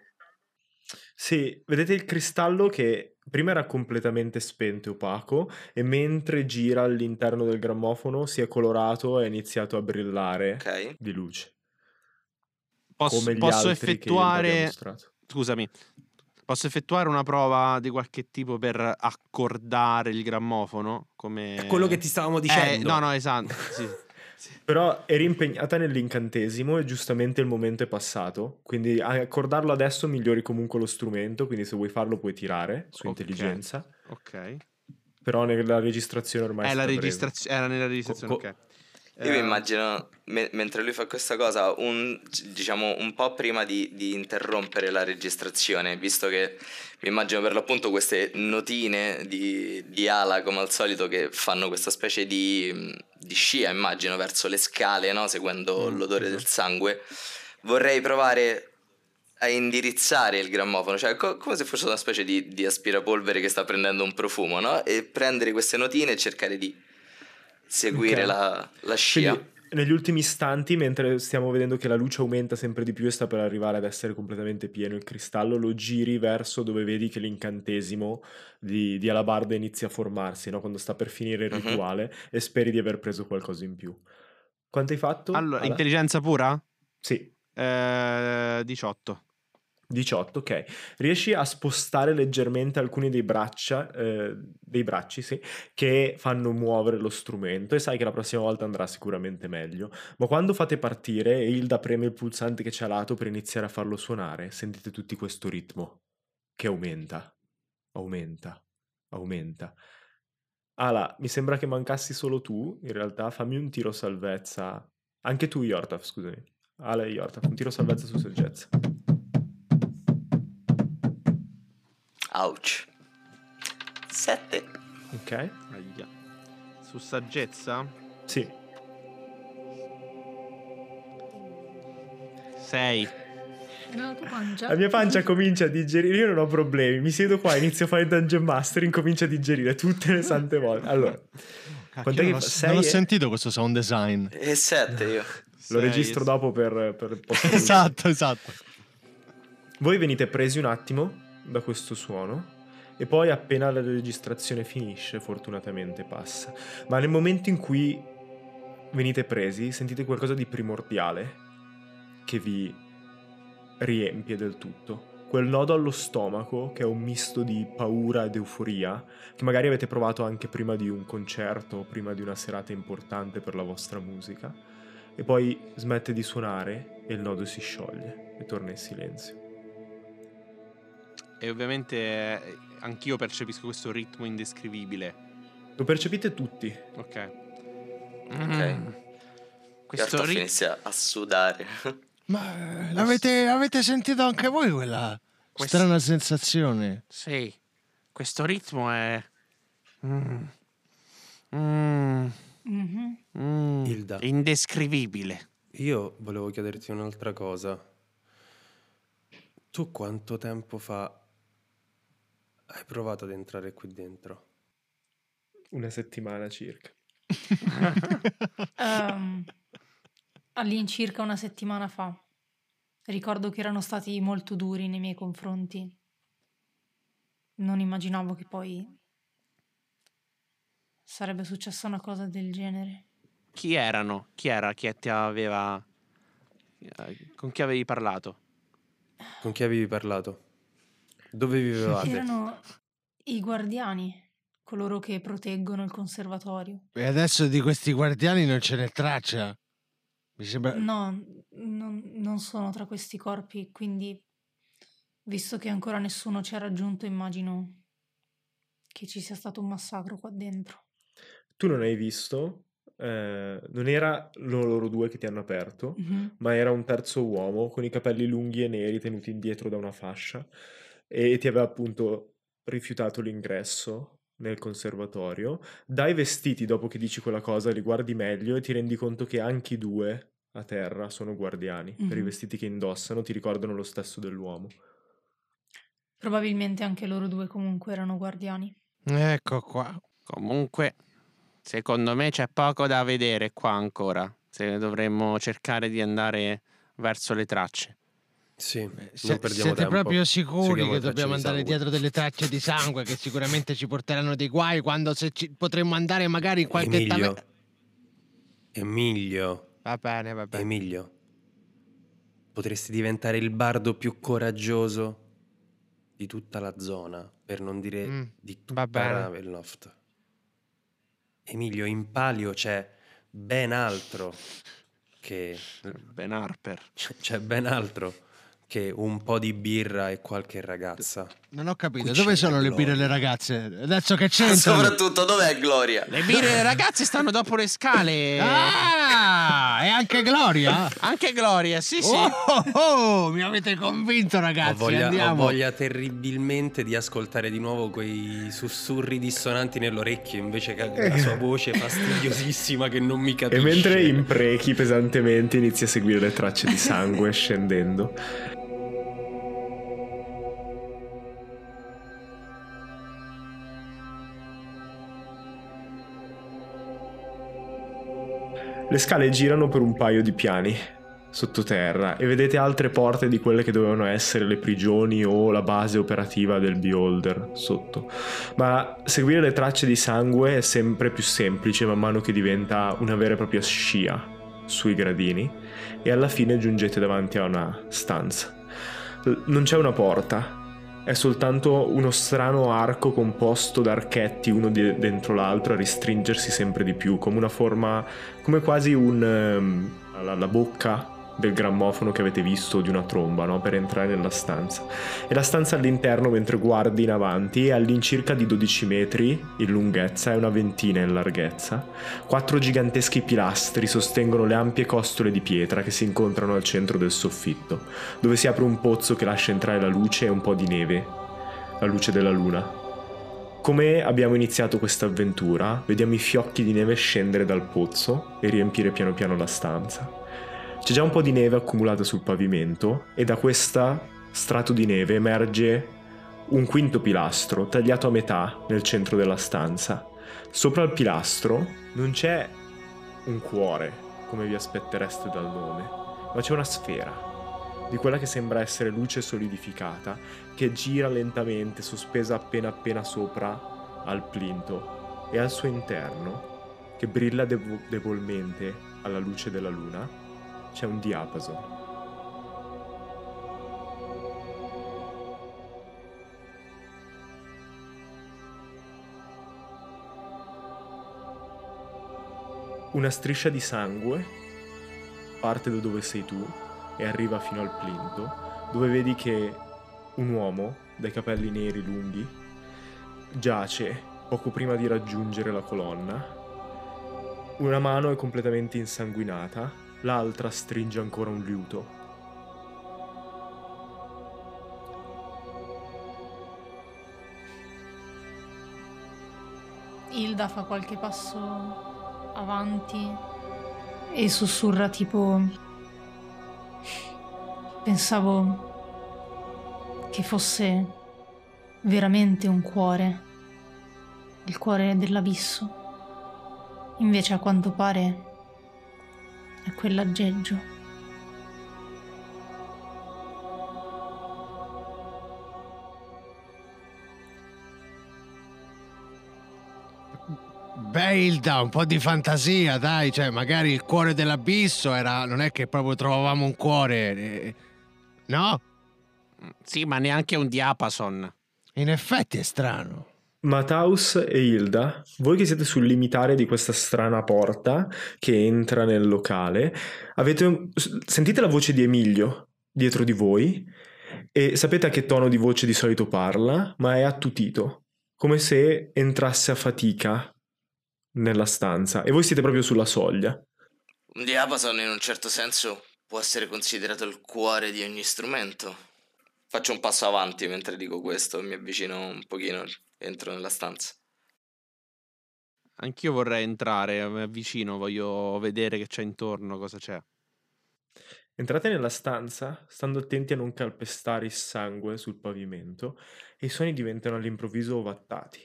Sì, vedete il cristallo che prima era completamente spento e opaco e mentre gira all'interno del grammofono si è colorato e ha iniziato a brillare Ok. di luce. Posso, come gli posso effettuare. Scusami. Posso effettuare una prova di qualche tipo per accordare il grammofono? Come... È quello che ti stavamo Eh, dicendo. no, no, esatto. sì. Però eri impegnata nell'incantesimo e giustamente il momento è passato. Quindi a accordarlo adesso migliori comunque lo strumento. Quindi se vuoi farlo puoi tirare su Ok. intelligenza. Ok. Però nella registrazione ormai È la registrazione. Era nella registrazione, Co- co- ok. Io mi Eh, immagino, me- mentre lui fa questa cosa, un, diciamo un po' prima di, di interrompere la registrazione, visto che mi immagino per l'appunto queste notine di, di ala, come al solito, che fanno questa specie di, di scia, immagino, verso le scale, no? seguendo Mm, l'odore esatto. del sangue. Vorrei provare a indirizzare il grammofono, cioè co- come se fosse una specie di, di aspirapolvere che sta prendendo un profumo, no? E prendere queste notine e cercare di seguire Ok. la, la scia. Quindi, negli ultimi istanti, mentre stiamo vedendo che la luce aumenta sempre di più e sta per arrivare ad essere completamente pieno il cristallo, lo giri verso dove vedi che l'incantesimo di, di Alabarda inizia a formarsi, no? quando sta per finire il Mhm. rituale, e speri di aver preso qualcosa in più. Quanto hai fatto? Allora, Ala? intelligenza pura? Sì, Eh, 18. 18, ok. Riesci a spostare leggermente alcuni dei braccia, eh, dei bracci, sì, che fanno muovere lo strumento e sai che la prossima volta andrà sicuramente meglio. Ma quando fate partire e Hilda preme il pulsante che c'è a lato per iniziare a farlo suonare, sentite tutti questo ritmo che aumenta, aumenta, aumenta. Ala, mi sembra che mancassi solo tu, in realtà fammi un tiro salvezza. Anche tu, Yortaf, scusami. Ala e Yortaf, un tiro salvezza su saggezza. Ouch. 7. Ok? Aia. Su saggezza? Sì. 6. La tua pancia? La mia pancia comincia a digerire. Io non ho problemi. Mi siedo qua, inizio a fare il Dungeon Master, incomincia a digerire tutte le sante volte. Allora, quant'è Io che non, ho, Sei non ho e- sentito questo sound design. E 7 io. Lo Sei, registro sì. dopo per, per esatto, esatto. Voi venite presi un attimo da questo suono e poi appena la registrazione finisce, fortunatamente passa. Ma nel momento in cui venite presi, sentite qualcosa di primordiale che vi riempie del tutto. Quel nodo allo stomaco che è un misto di paura ed euforia, che magari avete provato anche prima di un concerto o prima di una serata importante per la vostra musica. e poi smette di suonare e il nodo si scioglie e torna in silenzio. E ovviamente eh, anch'io percepisco questo ritmo indescrivibile. Lo percepite tutti. Ok. Ok. Mm. Questo Gartoff ritmo... inizia a sudare. Ma eh, l'avete, avete sentito anche voi quella Questo- strana sensazione? Sì, questo ritmo è... Mm. Mm. Mhm. Mm. Hilda. Indescrivibile. Io volevo chiederti un'altra cosa. Tu quanto tempo fa hai provato ad entrare qui dentro? Una settimana circa. Ehm, all'incirca una settimana fa. Ricordo che erano stati molto duri nei miei confronti. Non immaginavo che poi sarebbe successa una cosa del genere. Chi erano? Chi era? Chi ti aveva... eh, Con chi avevi parlato? Con chi avevi parlato? Dove vivevate? Erano i guardiani, coloro che proteggono il conservatorio. E adesso di questi guardiani non ce n'è traccia. Mi sembra... No, non, non sono tra questi corpi, quindi visto che ancora nessuno ci ha raggiunto, immagino che ci sia stato un massacro qua dentro. Tu non hai visto, eh, non era loro due che ti hanno aperto, Mhm. ma era un terzo uomo con i capelli lunghi e neri tenuti indietro da una fascia e ti aveva appunto rifiutato l'ingresso nel conservatorio. Dai vestiti dopo che dici quella cosa, li guardi meglio e ti rendi conto che anche i due a terra sono guardiani. Per i vestiti che indossano ti ricordano lo stesso dell'uomo. Probabilmente anche loro due comunque erano guardiani. Ecco qua. Comunque, secondo me c'è poco da vedere qua ancora. Se dovremmo cercare di andare verso le tracce. Sì, Se- non perdiamo siete tempo. proprio sicuri che dobbiamo di andare sangue. dietro delle tracce di sangue che sicuramente ci porteranno dei guai quando se ci- potremmo andare magari in qualche Emilio. taverna. Emilio, Va bene, va bene. Emilio, potresti diventare il bardo più coraggioso di tutta la zona, per non dire Mm, di tutta bene. Ravenloft. Emilio, in palio c'è ben altro che Ben Harper. c'è ben altro che un po' di birra e qualche ragazza. Non ho capito, Qui dove sono le birre e le ragazze? Adesso che c'entrano? Soprattutto, dov'è Gloria? Le birre ragazzi stanno dopo le scale. Ah, e anche Gloria? Anche Gloria, sì, sì. Oh, oh, oh, mi avete convinto ragazzi, ho, voglia, ho andiamo. voglia terribilmente di ascoltare di nuovo quei sussurri dissonanti nell'orecchio invece che la sua voce fastidiosissima che non mi E capisce. mentre imprechi pesantemente inizi a seguire le tracce di sangue scendendo. Le scale girano per un paio di piani sottoterra e vedete altre porte di quelle che dovevano essere le prigioni o la base operativa del Beholder sotto. Ma seguire le tracce di sangue è sempre più semplice man mano che diventa una vera e propria scia sui gradini e alla fine giungete davanti a una stanza. Non c'è una porta, è soltanto uno strano arco composto da archetti uno di- dentro l'altro a restringersi sempre di più, come una forma, come quasi un, ehm, la, la bocca del grammofono che avete visto di una tromba, no? Per entrare nella stanza. E la stanza all'interno, mentre guardi in avanti, è all'incirca di 12 metri in lunghezza e una ventina in larghezza. Quattro giganteschi pilastri sostengono le ampie costole di pietra che si incontrano al centro del soffitto, dove si apre un pozzo che lascia entrare la luce e un po' di neve, la luce della luna. Come abbiamo iniziato questa avventura, vediamo i fiocchi di neve scendere dal pozzo e riempire piano piano la stanza. C'è già un po' di neve accumulata sul pavimento e da questa strato di neve emerge un quinto pilastro tagliato a metà nel centro della stanza. Sopra il pilastro non c'è un cuore, come vi aspettereste dal nome, ma c'è una sfera, di quella che sembra essere luce solidificata, che gira lentamente, sospesa appena appena sopra al plinto, e al suo interno, che brilla debolmente alla luce della luna, c'è un diapason. Una striscia di sangue parte da dove sei tu e arriva fino al plinto, dove vedi che un uomo dai capelli neri lunghi giace poco prima di raggiungere la colonna. Una mano è completamente insanguinata, l'altra stringe ancora un liuto. Hilda fa qualche passo avanti e sussurra tipo... Pensavo che fosse veramente un cuore, il cuore dell'abisso. Invece a quanto pare è quell'aggeggio. Beh, Hilda, un po' di fantasia, dai, cioè magari il cuore dell'abisso era... non è che proprio trovavamo un cuore, eh, no? Sì, ma neanche un diapason. In effetti è strano. Mataus e Hilda, voi che siete sul limitare di questa strana porta che entra nel locale, avete, sentite la voce di Emilio dietro di voi e sapete a che tono di voce di solito parla, ma è attutito, come se entrasse a fatica nella stanza e voi siete proprio sulla soglia. Un diapason in un certo senso può essere considerato il cuore di ogni strumento. Faccio un passo avanti mentre dico questo, mi avvicino un pochino, entro nella stanza. Anch'io vorrei entrare, mi avvicino, voglio vedere che c'è intorno, cosa c'è. Entrate nella stanza, stando attenti a non calpestare il sangue sul pavimento, e i suoni diventano all'improvviso ovattati,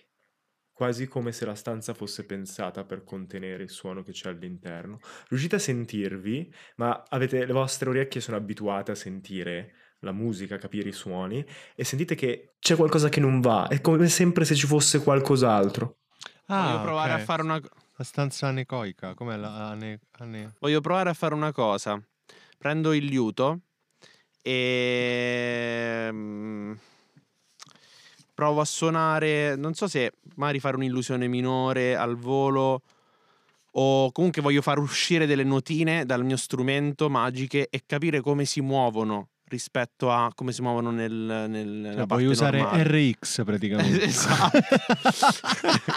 quasi come se la stanza fosse pensata per contenere il suono che c'è all'interno. Riuscite a sentirvi, ma avete, le vostre orecchie sono abituate a sentire la musica, capire i suoni, e sentite che c'è qualcosa che non va, è come sempre se ci fosse qualcos'altro. voglio provare Ah, ok. a fare una La stanza anecoica, com'è la ane... ane... Voglio provare a fare una cosa. Prendo il liuto e mm, provo a suonare, non so se magari fare un'illusione minore al volo o comunque voglio far uscire delle notine dal mio strumento magiche e capire come si muovono rispetto a come si muovono nel, nel, nella Cioè, parte puoi usare normale. RX praticamente. Esatto.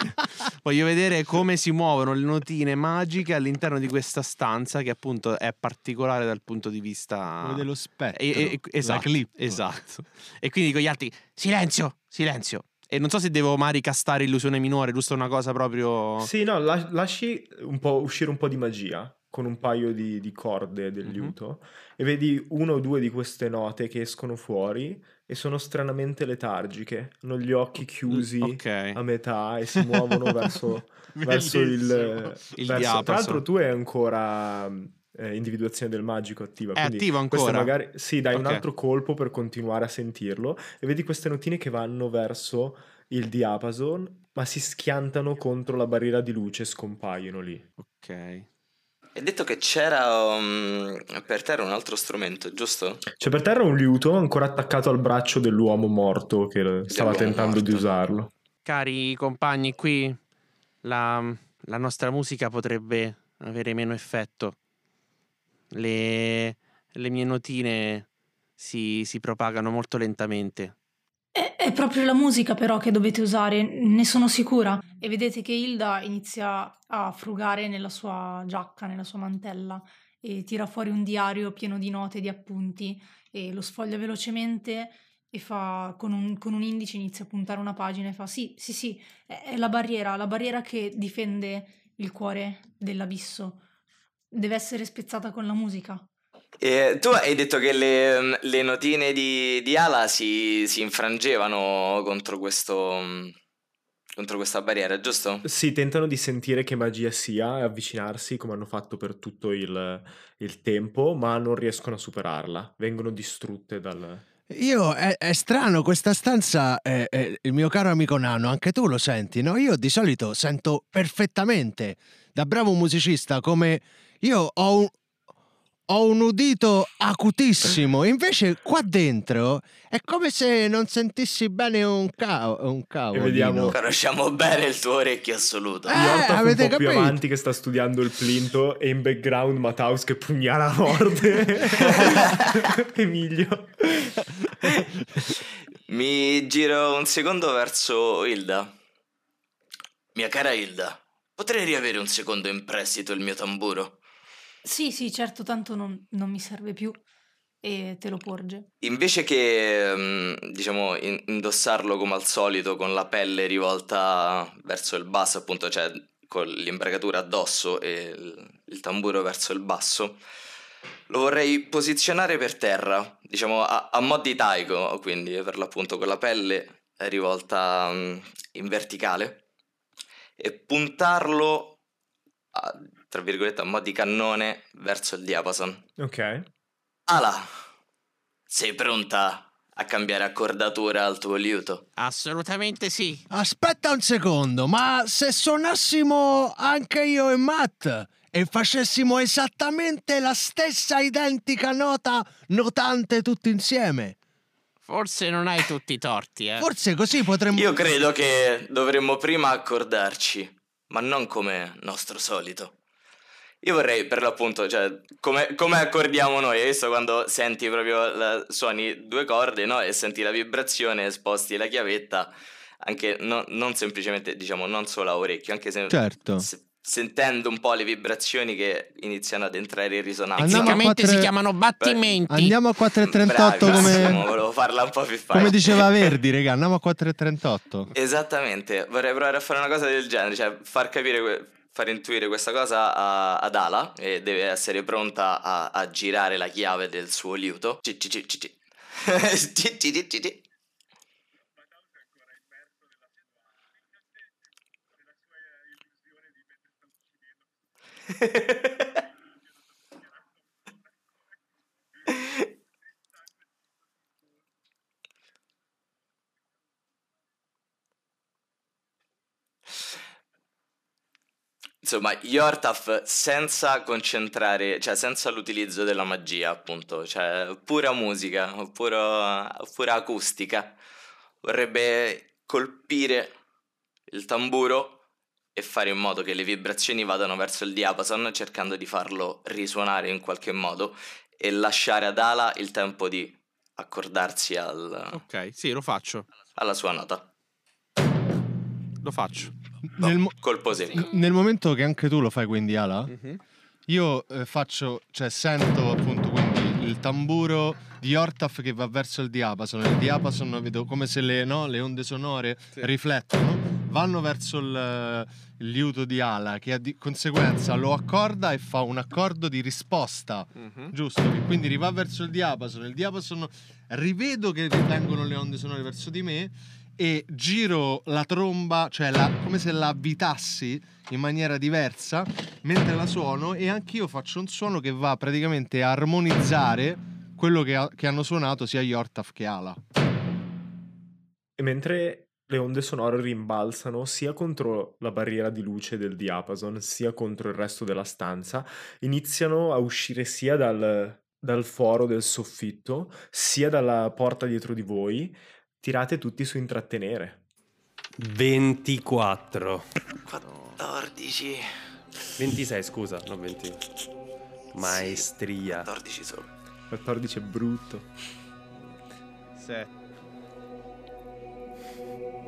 Voglio vedere come si muovono le notine magiche all'interno di questa stanza che appunto è particolare dal punto di vista Quello dello spettro. E- e- esatto, esatto. E quindi dico agli altri silenzio, silenzio. E non so se devo mai ricastare illusione minore, giusto una cosa proprio Sì, no, la- lasci un po' uscire un po' di magia con un paio di, di corde del liuto e vedi uno o due di queste note che escono fuori e sono stranamente letargiche, hanno gli occhi chiusi Ok. a metà e si muovono verso, verso il. Il verso- diapason. Tra l'altro tu hai ancora eh, individuazione del magico attiva. È attivo ancora? magari sì, dai un Ok. altro colpo per continuare a sentirlo e vedi queste notine che vanno verso il diapason, ma si schiantano contro la barriera di luce e scompaiono lì. Ok. Hai detto che c'era um, per terra un altro strumento, giusto? C'è per terra un liuto ancora attaccato al braccio dell'uomo morto che stava Dell'uomo tentando di morto. usarlo. Cari compagni, qui la, la nostra musica potrebbe avere meno effetto. Le, le mie notine si, si propagano molto lentamente. È, è proprio la musica però che dovete usare, ne sono sicura. E vedete che Hilda inizia a frugare nella sua giacca, nella sua mantella e tira fuori un diario pieno di note e di appunti e lo sfoglia velocemente e fa con un, con un indice inizia a puntare una pagina e fa sì, sì, sì, è, è la barriera, la barriera che difende il cuore dell'abisso. Deve essere spezzata con la musica. E tu hai detto che le, le notine di, di Ala si, si infrangevano contro questo contro questa barriera, giusto? Sì, tentano di sentire che magia sia e avvicinarsi come hanno fatto per tutto il, il tempo, ma non riescono a superarla. Vengono distrutte dal... Io è, è strano, questa stanza, è- è- il mio caro amico Nano, anche tu lo senti, no? Io di solito sento perfettamente, da bravo musicista, come io ho un, ho un udito acutissimo. Invece qua dentro è come se non sentissi bene un, ca- un cavolo. vediamo- Conosciamo bene il tuo orecchio assoluto. Eh, Yortaf un avete po' più capito? avanti che sta studiando il plinto e in background Mataus che pugnala a morte Emilio. Mi giro un secondo verso Hilda. Mia cara Hilda, potrei riavere un secondo in prestito il mio tamburo? Sì, sì, certo, tanto non, non mi serve più e te lo porge. Invece che, mm, diciamo, in- indossarlo come al solito con la pelle rivolta verso il basso, appunto, cioè con l'imbragatura addosso e il, tamburo verso il basso, lo vorrei posizionare per terra, diciamo a, a mo' di taiko, quindi per l'appunto con la pelle rivolta mm, in verticale e puntarlo, a- tra virgolette, a mo' di cannone verso il diapason. Ok. Ala, sei pronta a cambiare accordatura al tuo liuto? Assolutamente sì. Aspetta un secondo, ma se suonassimo anche io e Matt e facessimo esattamente la stessa identica nota notante tutti insieme, Forse non hai tutti i torti, eh. forse così potremmo... Io credo che dovremmo prima accordarci, ma non come nostro solito. Io vorrei per l'appunto, cioè, come, come accordiamo noi, hai visto quando senti proprio, la- suoni due corde, no? E senti la vibrazione, sposti la chiavetta, anche no- non semplicemente, diciamo, non solo a orecchio, anche se, Certo. se- sentendo un po' le vibrazioni che iniziano ad entrare in risonanza. Andiamo a Fisicamente quattro- si chiamano battimenti. Andiamo a 4.38 Bravissimo, come, volevo farla un po' più facile. come diceva Verdi, raga, andiamo a 4.38. Esattamente, vorrei provare a fare una cosa del genere, cioè far capire, que- far intuire questa cosa a- ad Ala e deve essere pronta a, a girare la chiave del suo liuto. Ci- ci. Insomma, Yortaf senza concentrare, cioè senza l'utilizzo della magia, appunto, cioè pura musica, puro- pura acustica, vorrebbe colpire il tamburo e fare in modo che le vibrazioni vadano verso il diapason, cercando di farlo risuonare in qualche modo e lasciare ad Ala il tempo di accordarsi al- Ok, sì, lo faccio. alla sua nota. Lo faccio. Nel, mo- Colpo sereno. nel momento che anche tu lo fai quindi Ala, Mhm. io eh, faccio, cioè sento appunto quindi il tamburo di Ortaf che va verso il diapason, il diapason vedo come se le, no, le onde sonore riflettono, vanno verso il, il liuto di Ala che di conseguenza lo accorda e fa un accordo di risposta Mhm. giusto? Che quindi riva verso il diapason, il diapason rivedo che vengono le onde sonore verso di me e giro la tromba, cioè la- come se la avvitassi in maniera diversa mentre la suono e anch'io faccio un suono che va praticamente a armonizzare quello che, ha- che hanno suonato sia Yortaf che Ala. E mentre le onde sonore rimbalzano sia contro la barriera di luce del diapason, sia contro il resto della stanza, iniziano a uscire sia dal, dal foro del soffitto, sia dalla porta dietro di voi. Tirate tutti su intrattenere. 24. 14. 26, scusa, non 20. Maestria. 14 solo. 14 è brutto. 7.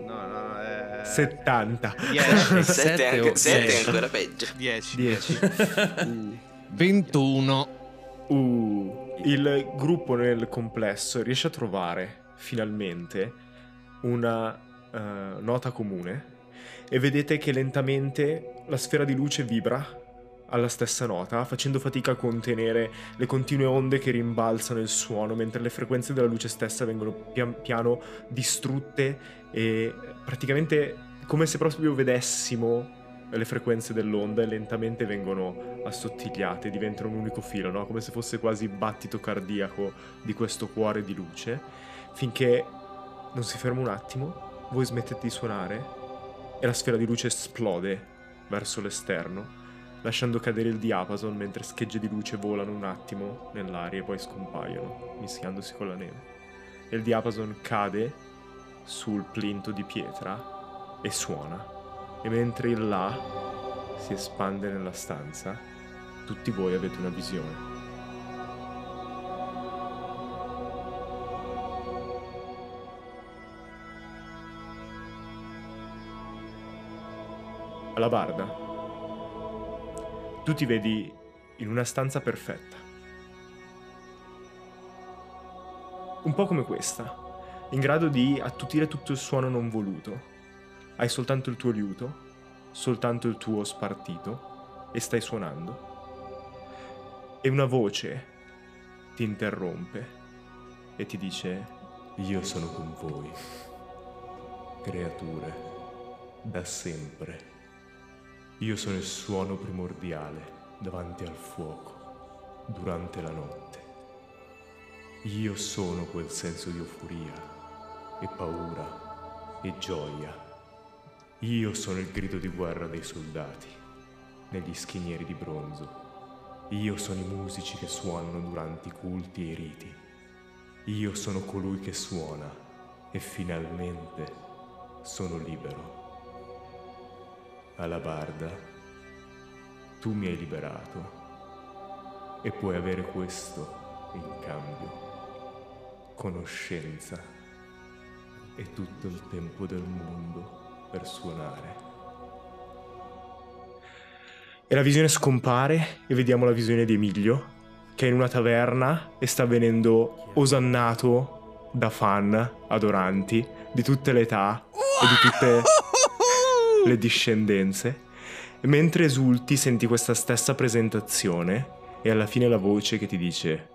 No, no, è... 70. 10. 7 Sette o anche, sette è dieci. ancora peggio. 10. 10. 21. Uh, il gruppo nel complesso riesce a trovare finalmente una eh, nota comune e vedete che lentamente la sfera di luce vibra alla stessa nota, facendo fatica a contenere le continue onde che rimbalzano il suono, mentre le frequenze della luce stessa vengono pian piano distrutte e praticamente come se proprio vedessimo le frequenze dell'onda e lentamente vengono assottigliate, diventano un unico filo, no? come se fosse quasi il battito cardiaco di questo cuore di luce, finché non si ferma un attimo, voi smettete di suonare e la sfera di luce esplode verso l'esterno lasciando cadere il diapason mentre schegge di luce volano un attimo nell'aria e poi scompaiono, mischiandosi con la neve. E il diapason cade sul plinto di pietra e suona. E mentre il là si espande nella stanza, tutti voi avete una visione. Alla barda, tu ti vedi in una stanza perfetta. Un po' come questa, in grado di attutire tutto il suono non voluto. Hai soltanto il tuo liuto, soltanto il tuo spartito e stai suonando. E una voce ti interrompe e ti dice Io sono con voi, creature, da sempre. Io sono il suono primordiale davanti al fuoco, durante la notte. Io sono quel senso di euforia e paura e gioia. Io sono il grido di guerra dei soldati, negli schinieri di bronzo. Io sono i musici che suonano durante i culti e i riti. Io sono colui che suona e finalmente sono libero. Alabarda, tu mi hai liberato e puoi avere questo in cambio, conoscenza e tutto il tempo del mondo per suonare. E la visione scompare e vediamo la visione di Emilio che è in una taverna e sta venendo osannato da fan adoranti di tutte le età e di tutte le discendenze. Mentre esulti senti questa stessa presentazione e alla fine la voce che ti dice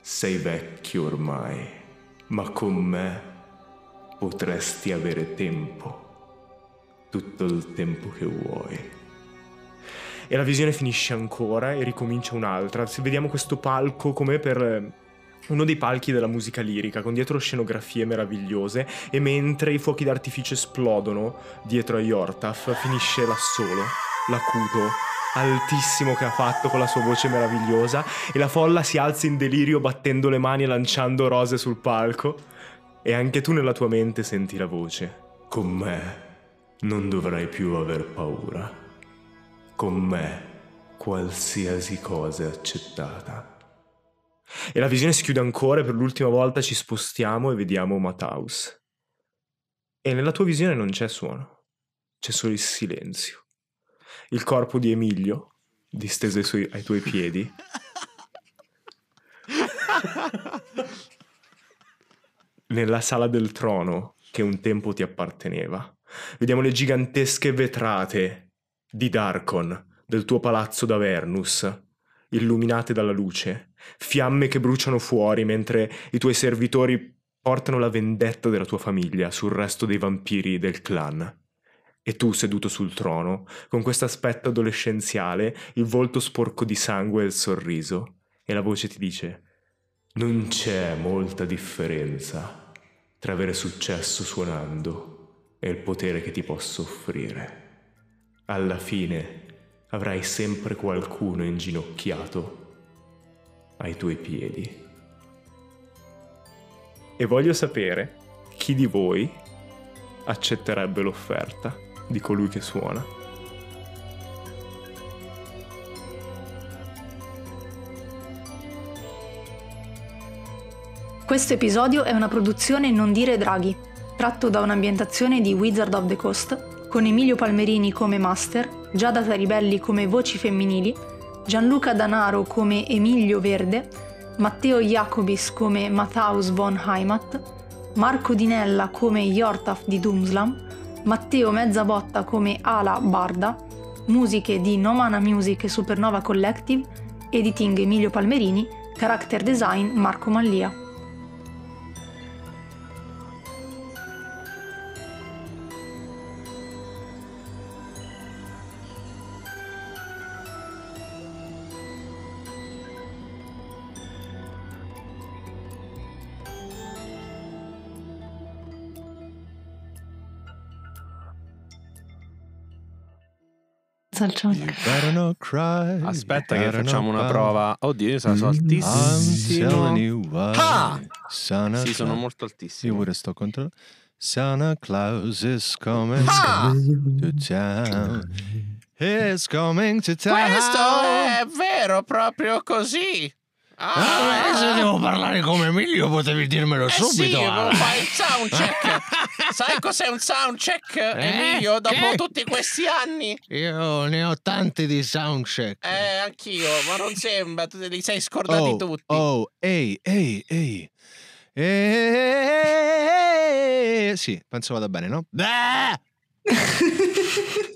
Sei vecchio ormai, ma con me potresti avere tempo, tutto il tempo che vuoi. e la visione finisce ancora e ricomincia un'altra. Se vediamo questo palco come per uno dei palchi della musica lirica, con dietro scenografie meravigliose, e mentre i fuochi d'artificio esplodono dietro a Yortaf, finisce là solo, l'acuto, altissimo che ha fatto con la sua voce meravigliosa, e la folla si alza in delirio battendo le mani e lanciando rose sul palco, e anche tu nella tua mente senti la voce. Con me non dovrai più aver paura. Con me qualsiasi cosa è accettata. E la visione si chiude ancora e per l'ultima volta ci spostiamo e vediamo Mataus. E nella tua visione non c'è suono, c'è solo il silenzio. Il corpo di Emilio, disteso ai, suoi- ai tuoi piedi, nella sala del trono che un tempo ti apparteneva. Vediamo le gigantesche vetrate di Darkon del tuo palazzo d'Avernus, illuminate dalla luce, fiamme che bruciano fuori mentre i tuoi servitori portano la vendetta della tua famiglia sul resto dei vampiri del clan. E tu seduto sul trono, con questo aspetto adolescenziale, il volto sporco di sangue e il sorriso, e la voce ti dice Non c'è molta differenza tra avere successo suonando e il potere che ti posso offrire. Alla fine avrai sempre qualcuno inginocchiato ai tuoi piedi. E voglio sapere chi di voi accetterebbe l'offerta di colui che suona. Questo episodio è una produzione Non dire draghi, tratto da un'ambientazione di Wizard of the Coast, con Emilio Palmerini come master, Giada Taribelli come voci femminili, Gianluca Danaro come Emilio Verde, Matteo Jacobis come Mathaus von Heimat, Marco Dinella come Yortaf di Doomslam, Matteo Mezzabotta come Ala Barda, musiche di Nomana Music e Supernova Collective, editing Emilio Palmerini, character design Marco Mallia. Forza il You chunk. better not cry. you Aspetta che better facciamo not una prova. Oddio, io sono I'm altissimo. telling you why. Ah! Santa Sì, sono Claus- molto Io altissimo. pure sto controllando. Santa Claus is coming Ah! to town. Is coming to town. Questo è vero, proprio così. Ah, se devo parlare come Emilio potevi dirmelo Eh subito. sì, ah. fai il soundcheck. Sai cos'è un soundcheck, Emilio, dopo Che? tutti questi anni? Io ne ho tanti di soundcheck. Eh, anch'io, ma non sembra, tu te li sei scordati oh, tutti. Oh, ehi, ehi, ehi. Eh, sì, penso vada bene, no? Beh!